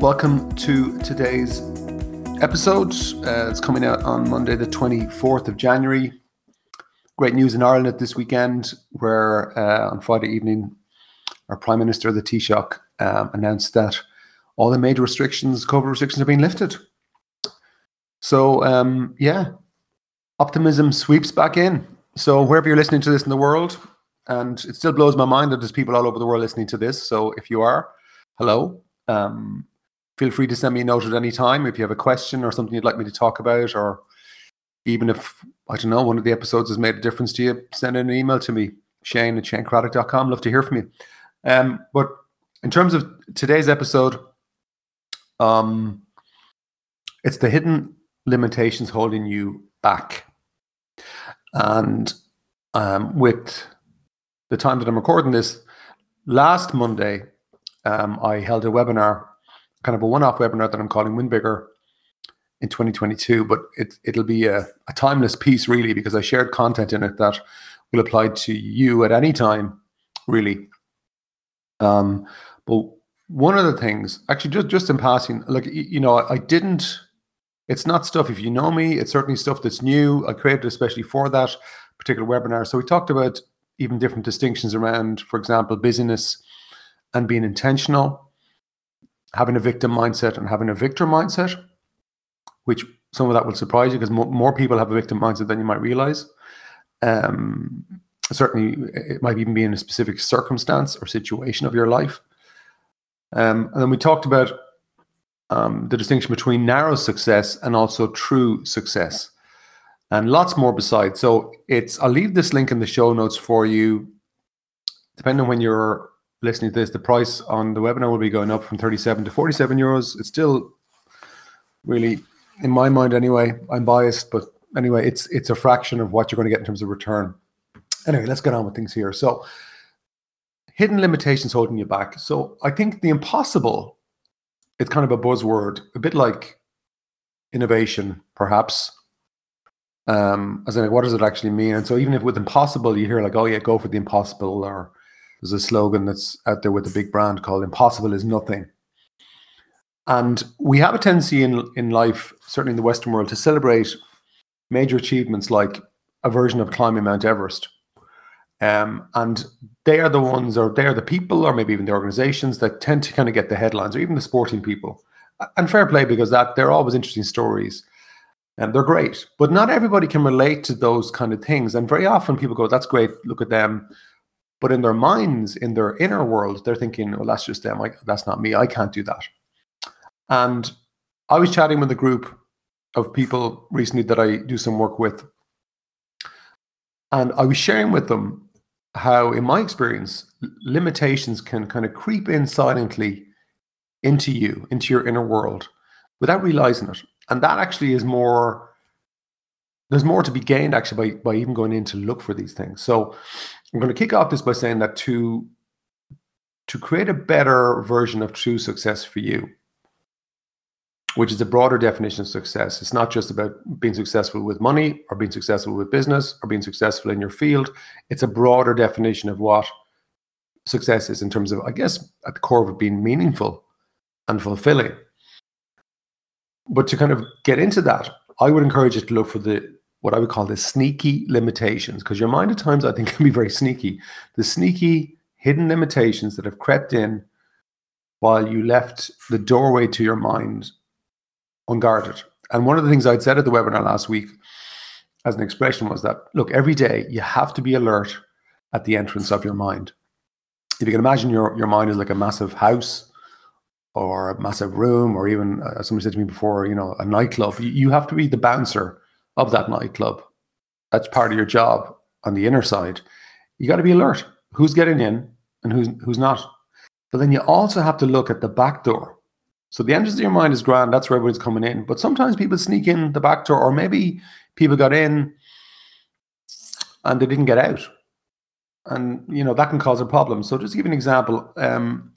welcome to today's episode. Uh, it's coming out on Monday, the 24th of January. Great news in Ireland this weekend, where uh, on Friday evening, our Prime Minister, the Taoiseach, um, announced that all the major restrictions, COVID restrictions, have been lifted. So, um, yeah, optimism sweeps back in. So, wherever you're listening to this in the world, and it still blows my mind that there's people all over the world listening to this. So, if you are, hello, um, feel free to send me a note at any time if you have a question or something you'd like me to talk about, or even if, I don't know, one of the episodes has made a difference to you, send an email to me, shane at shanecradock.com. Love to hear from you. Um, but in terms of today's episode, um, it's the hidden limitations holding you back. And um, with the time that I'm recording this, last Monday, um, I held a webinar, kind of a one-off webinar that I'm calling Win Bigger in 2022. But it, it'll be a, a timeless piece, really, because I shared content in it that will apply to you at any time, really. Um, but one of the things, actually, just just in passing, like you know, I, I didn't. It's not stuff. If you know me, it's certainly stuff that's new. I created especially for that particular webinar. So we talked about even different distinctions around, for example, busyness and being intentional, having a victim mindset and having a victor mindset, which some of that will surprise you because more, more people have a victim mindset than you might realize. Um, certainly, it might even be in a specific circumstance or situation of your life. Um, and then we talked about um, the distinction between narrow success and also true success, and lots more besides. So it's I'll leave this link in the show notes for you. Depending on when you're listening to this, the price on the webinar will be going up from 37 to 47 euros. It's still really, in my mind anyway, I'm biased, but anyway, it's it's a fraction of what you're going to get in terms of return. Anyway, let's get on with things here. So, hidden limitations holding you back. So, I think the impossible, it's kind of a buzzword, a bit like innovation, perhaps. Um, as in, like, what does it actually mean? And so, even if with impossible, you hear like, "Oh yeah, go for the impossible," or there's a slogan that's out there with a big brand called "Impossible is nothing." And we have a tendency in in life, certainly in the Western world, to celebrate major achievements like a version of climbing Mount Everest. Um, and they are the ones, or they are the people, or maybe even the organizations that tend to kind of get the headlines, or even the sporting people. And fair play because that they're always interesting stories, and they're great. But not everybody can relate to those kind of things. And very often people go, "That's great, look at them," but in their minds, in their inner world, they're thinking, "Well, that's just them. Like that's not me. I can't do that." And I was chatting with a group of people recently that I do some work with, and I was sharing with them how, in my experience, limitations can kind of creep in silently into you, into your inner world, without realizing it. And that actually is more. There's more to be gained actually by by even going in to look for these things. So, I'm going to kick off this by saying that to to create a better version of true success for you, which is a broader definition of success. It's not just about being successful with money or being successful with business or being successful in your field. It's a broader definition of what success is in terms of, I guess, at the core of it being meaningful and fulfilling. But to kind of get into that, I would encourage you to look for the what I would call the sneaky limitations, because your mind at times I think can be very sneaky. The sneaky hidden limitations that have crept in while you left the doorway to your mind unguarded. And one of the things I'd said at the webinar last week as an expression was that look, every day you have to be alert at the entrance of your mind. If you can imagine your, your mind is like a massive house or a massive room, or even uh, somebody said to me before, you know, a nightclub, you, you have to be the bouncer of that nightclub. That's part of your job on the inner side. You got to be alert. Who's getting in and who's who's not. But then you also have to look at the back door So the entrance of your mind is grand. That's where everyone's coming in. But sometimes people sneak in the back door, or maybe people got in and they didn't get out. And you know that can cause a problem. So just to give you an example, um,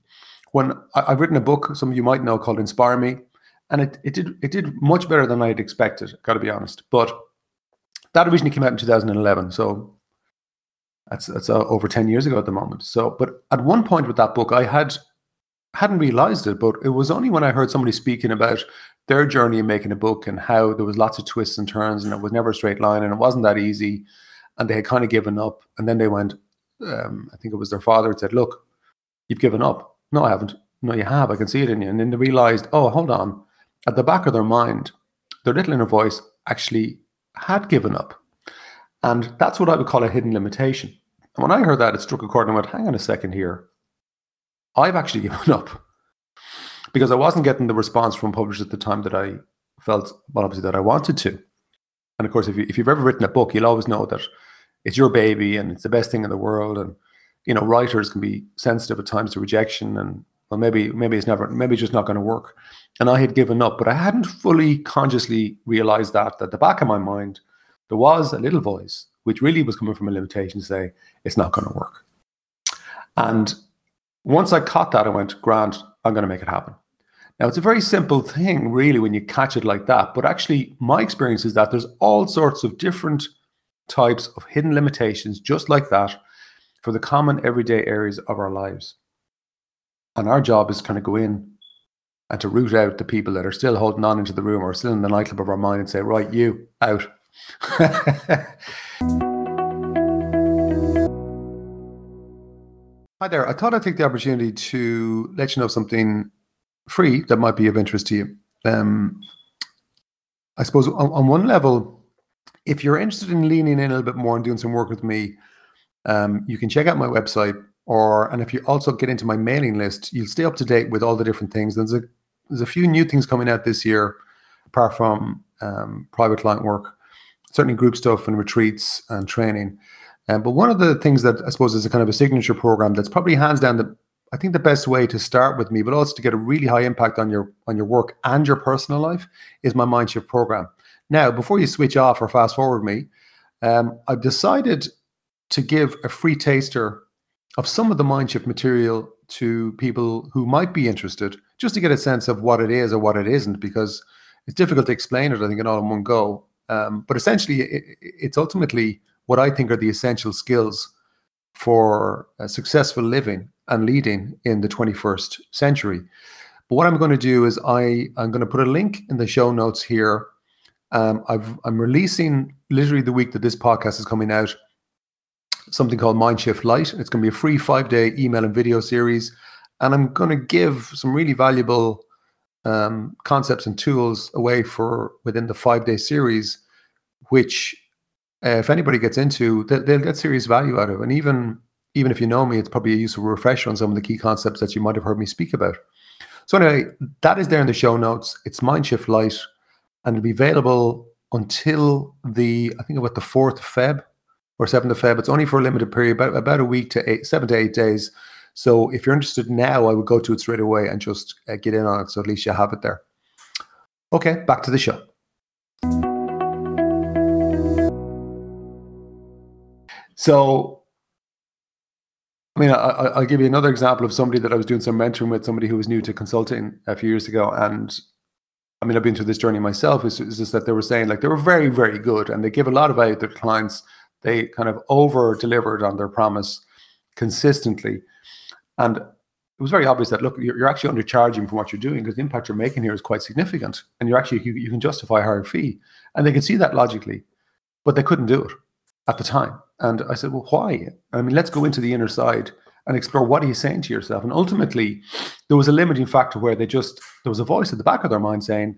when I, have written a book, some of you might know called Inspire Me, and it, it did it did much better than I had expected. Got to be honest, but that originally came out in 2011, so that's that's uh, over 10 years ago at the moment. So, but at one point with that book, I had hadn't realized it, but it was only when I heard somebody speaking about their journey in making a book and how there was lots of twists and turns and it was never a straight line and it wasn't that easy, and they had kind of given up, and then they went. Um, I think it was their father said, "Look, you've given up." No, I haven't. No, you have. I can see it in you. And then they realized, oh, hold on. At the back of their mind, their little inner voice actually had given up. And that's what I would call a hidden limitation. And when I heard that, it struck a chord and I went, hang on a second here. I've actually given up because I wasn't getting the response from publishers at the time that I felt, well, obviously, that I wanted to. And of course, if, you, if you've ever written a book, you'll always know that it's your baby and it's the best thing in the world. And, you know, writers can be sensitive at times to rejection and, well, maybe, maybe it's never, maybe it's just not going to work. And I had given up, but I hadn't fully consciously realized that, at the back of my mind, there was a little voice which really was coming from a limitation say it's not going to work. And once I caught that, I went, Grant, I'm going to make it happen. Now, it's a very simple thing, really, when you catch it like that. But actually, my experience is that there's all sorts of different types of hidden limitations, just like that, for the common everyday areas of our lives. And our job is kind of go in and to root out the people that are still holding on into the room or still in the nightclub of our mind and say, right, you out. Hi there. I thought I'd take the opportunity to let you know something free that might be of interest to you. Um, I suppose on, on, one level, if you're interested in leaning in a little bit more and doing some work with me, um, you can check out my website. Or and if you also get into my mailing list, you'll stay up to date with all the different things. There's a there's a few new things coming out this year, apart from um, private client work certainly group stuff and retreats and training. Um, but one of the things that I suppose is a kind of a signature program that's probably hands down the I think the best way to start with me, but also to get a really high impact on your on your work and your personal life, is my Mindshift program. Now, before you switch off or fast forward me, um, I've decided to give a free taster of some of the Mindshift material to people who might be interested, just to get a sense of what it is or what it isn't, because it's difficult to explain it. I think in all in one go. Um, but essentially, it, it's ultimately what I think are the essential skills for successful living and leading in the 21st century. But what I'm going to do is I, I'm going to put a link in the show notes here. Um, i am releasing literally the week that this podcast is coming out something called Mindshift Lite. It's going to be a free five day email and video series. And I'm going to give some really valuable um, concepts and tools away for within the five day series, which uh, if anybody gets into, they, they'll get serious value out of. And even even if you know me, it's probably a useful refresher on some of the key concepts that you might have heard me speak about. So anyway, that is there in the show notes. It's Mindshift Lite, and it'll be available until the I think about the fourth of Feb or seventh of Feb. It's only for a limited period, about about a week to eight, seven to eight days. So if you're interested now, I would go to it straight away and just uh, get in on it. So at least you have it there. Okay, back to the show. So, I mean, I, will give you another example of somebody that I was doing some mentoring with, somebody who was new to consulting a few years ago. And I mean, I've been through this journey myself. It's just that they were saying like they were very, very good and they give a lot of value to their clients. They kind of over delivered on their promise consistently. And it was very obvious that look, you're, actually undercharging for what you're doing because the impact you're making here is quite significant, and you're actually you, you can justify a higher fee, and they could see that logically, but they couldn't do it at the time. And I said, well, why? I mean, let's go into the inner side and explore what are you saying to yourself. And ultimately, there was a limiting factor where they just there was a voice at the back of their mind saying,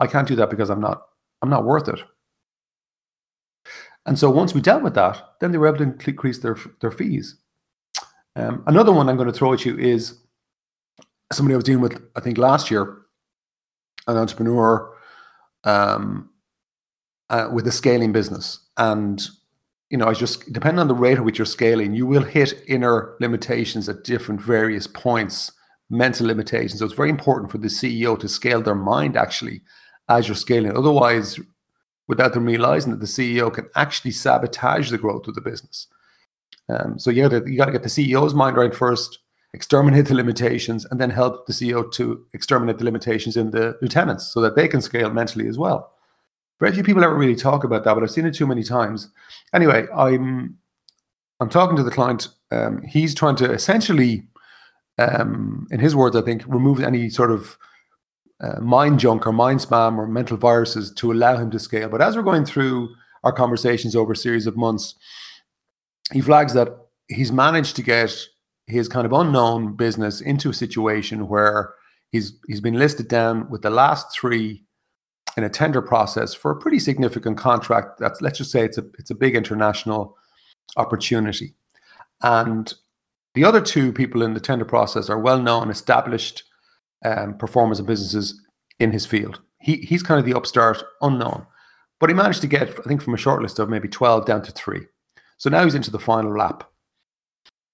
I can't do that because I'm not I'm not worth it. And so once we dealt with that, then they were able to increase their their fees. Um, another one I'm going to throw at you is somebody I was dealing with, I think last year, an entrepreneur um, uh, with a scaling business. And, you know, I just, depending on the rate at which you're scaling, you will hit inner limitations at different various points mental limitations. So it's very important for the CEO to scale their mind actually as you're scaling. Otherwise, without them realizing that the CEO can actually sabotage the growth of the business. Um, so you got you to get the CEO's mind right first, exterminate the limitations, and then help the CEO to exterminate the limitations in the lieutenants so that they can scale mentally as well. Very few people ever really talk about that, but I've seen it too many times. Anyway, I'm I'm talking to the client. Um, he's trying to essentially, um, in his words, I think, remove any sort of uh, mind junk or mind spam or mental viruses to allow him to scale. But as we're going through our conversations over a series of months, he flags that he's managed to get his kind of unknown business into a situation where he's he's been listed down with the last three in a tender process for a pretty significant contract. That's let's just say it's a it's a big international opportunity, and the other two people in the tender process are well known, established um, performers and businesses in his field. He he's kind of the upstart unknown, but he managed to get I think from a short list of maybe twelve down to three. So now he's into the final lap,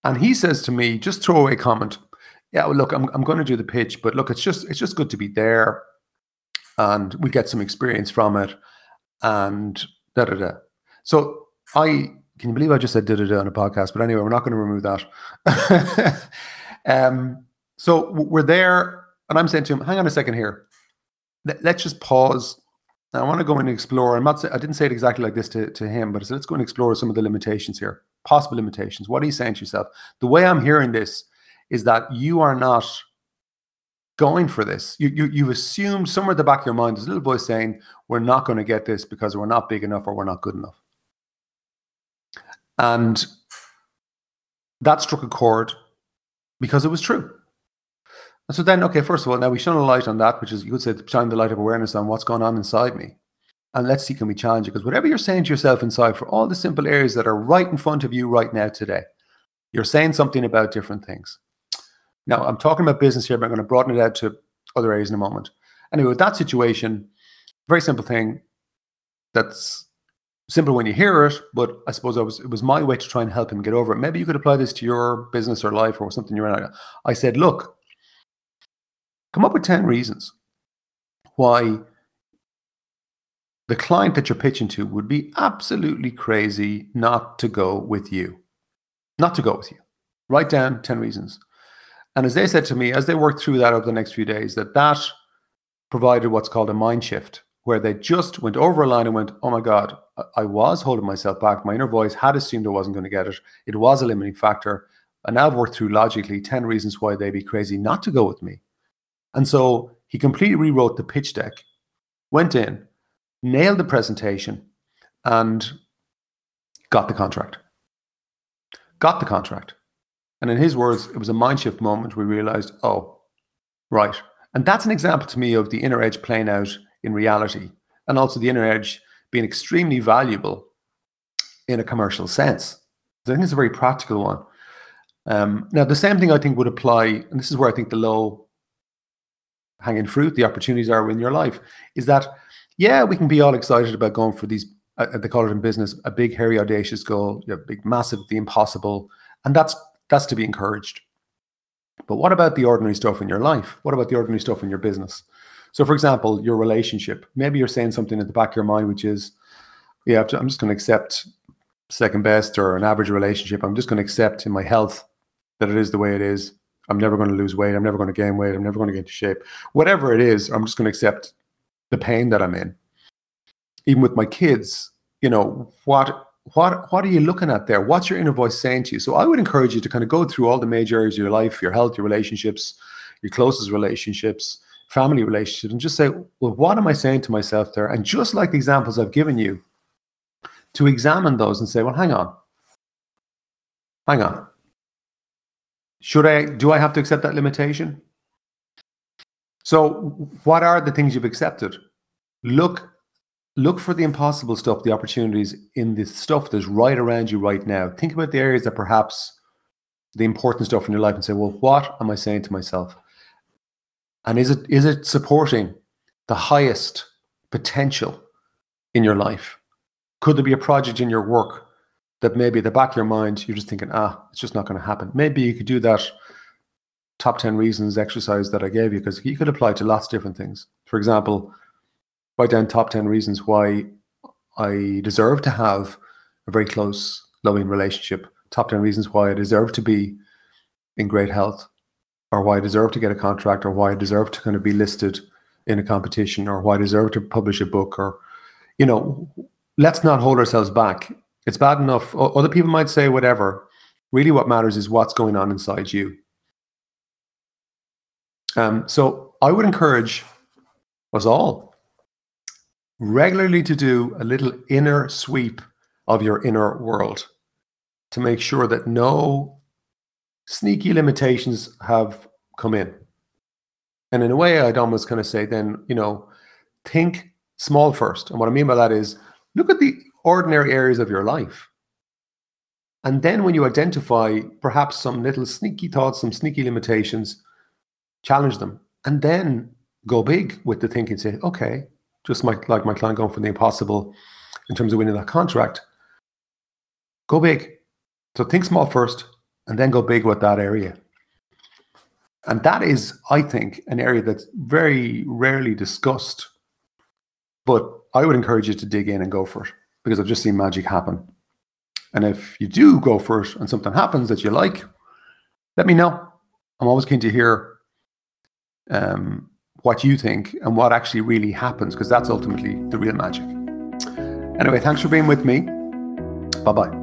and he says to me, just throw away comment. Yeah, well, look, I'm I'm going to do the pitch, but look, it's just it's just good to be there, and we get some experience from it, and da da da. So I can you believe I just said da da da on a podcast? But anyway, we're not going to remove that. um, so we're there and I'm saying to him, hang on a second here. Let's just pause. I want to go and explore. I'm not. I didn't say it exactly like this to, to him, but I said let's go and explore some of the limitations here, possible limitations. What are you saying to yourself? The way I'm hearing this is that you are not going for this. You you you've assumed somewhere at the back of your mind there's a little voice saying we're not going to get this because we're not big enough or we're not good enough, and that struck a chord because it was true. And so then, okay, first of all, now we shine a light on that, which is you could say shine the light of awareness on what's going on inside me. And let's see, can we challenge it? Because whatever you're saying to yourself inside for all the simple areas that are right in front of you right now today, you're saying something about different things. Now, I'm talking about business here, but I'm going to broaden it out to other areas in a moment. Anyway, with that situation, very simple thing that's simple when you hear it, but I suppose I was it was my way to try and help him get over it. Maybe you could apply this to your business or life or something you're in. I said, look, Come up with 10 reasons why the client that you're pitching to would be absolutely crazy not to go with you. Not to go with you. Write down 10 reasons. And as they said to me, as they worked through that over the next few days, that that provided what's called a mind shift, where they just went over a line and went, oh my God, I was holding myself back. My inner voice had assumed I wasn't going to get it. It was a limiting factor. And now I've worked through logically 10 reasons why they'd be crazy not to go with me. And so he completely rewrote the pitch deck, went in, nailed the presentation, and got the contract. Got the contract. And in his words, it was a mind shift moment. We realized, oh, right. And that's an example to me of the inner edge playing out in reality, and also the inner edge being extremely valuable in a commercial sense. I think it's a very practical one. Um, now, the same thing I think would apply, and this is where I think the low hanging fruit, the opportunities are in your life, is that, yeah, we can be all excited about going for these, uh, they call it in business, a big, hairy, audacious goal, you big, massive, the impossible. And that's that's to be encouraged. But what about the ordinary stuff in your life? What about the ordinary stuff in your business? So, for example, your relationship. Maybe you're saying something at the back of your mind, which is, yeah, I'm just going to accept second best or an average relationship. I'm just going to accept in my health that it is the way it is. I'm never going to lose weight. I'm never going to gain weight. I'm never going to get into shape. Whatever it is, I'm just going to accept the pain that I'm in. Even with my kids, you know, what what what are you looking at there? What's your inner voice saying to you? So I would encourage you to kind of go through all the major areas of your life, your health, your relationships, your closest relationships, family relationships, and just say, well, what am I saying to myself there? And just like the examples I've given you, to examine those and say, well, hang on. Hang on should I do I have to accept that limitation? So what are the things you've accepted? Look look for the impossible stuff, the opportunities in the stuff that's right around you right now. Think about the areas that perhaps the important stuff in your life and say, well, what am I saying to myself? And is it is it supporting the highest potential in your life? Could there be a project in your work that maybe at the back of your mind you're just thinking, ah, it's just not going to happen. Maybe you could do that top 10 reasons exercise that I gave you because you could apply to lots of different things. For example, write down top 10 reasons why I deserve to have a very close, loving relationship. Top 10 reasons why I deserve to be in great health, or why I deserve to get a contract, or why I deserve to kind of be listed in a competition, or why I deserve to publish a book, or, you know, let's not hold ourselves back. It's bad enough. Other people might say whatever. Really, what matters is what's going on inside you. Um, so I would encourage us all regularly to do a little inner sweep of your inner world to make sure that no sneaky limitations have come in. And in a way, I'd almost kind of say, then, you know, think small first. And what I mean by that is look at the ordinary areas of your life. And then when you identify perhaps some little sneaky thoughts, some sneaky limitations, challenge them. And then go big with the thinking, say, okay, just like, like my client going for the impossible in terms of winning that contract. Go big. So think small first and then go big with that area. And that is, I think, an area that's very rarely discussed. But I would encourage you to dig in and go for it because I've just seen magic happen. And if you do go for it and something happens that you like, let me know. I'm always keen to hear um, what you think and what actually really happens because that's ultimately the real magic. Anyway, thanks for being with me. Bye bye.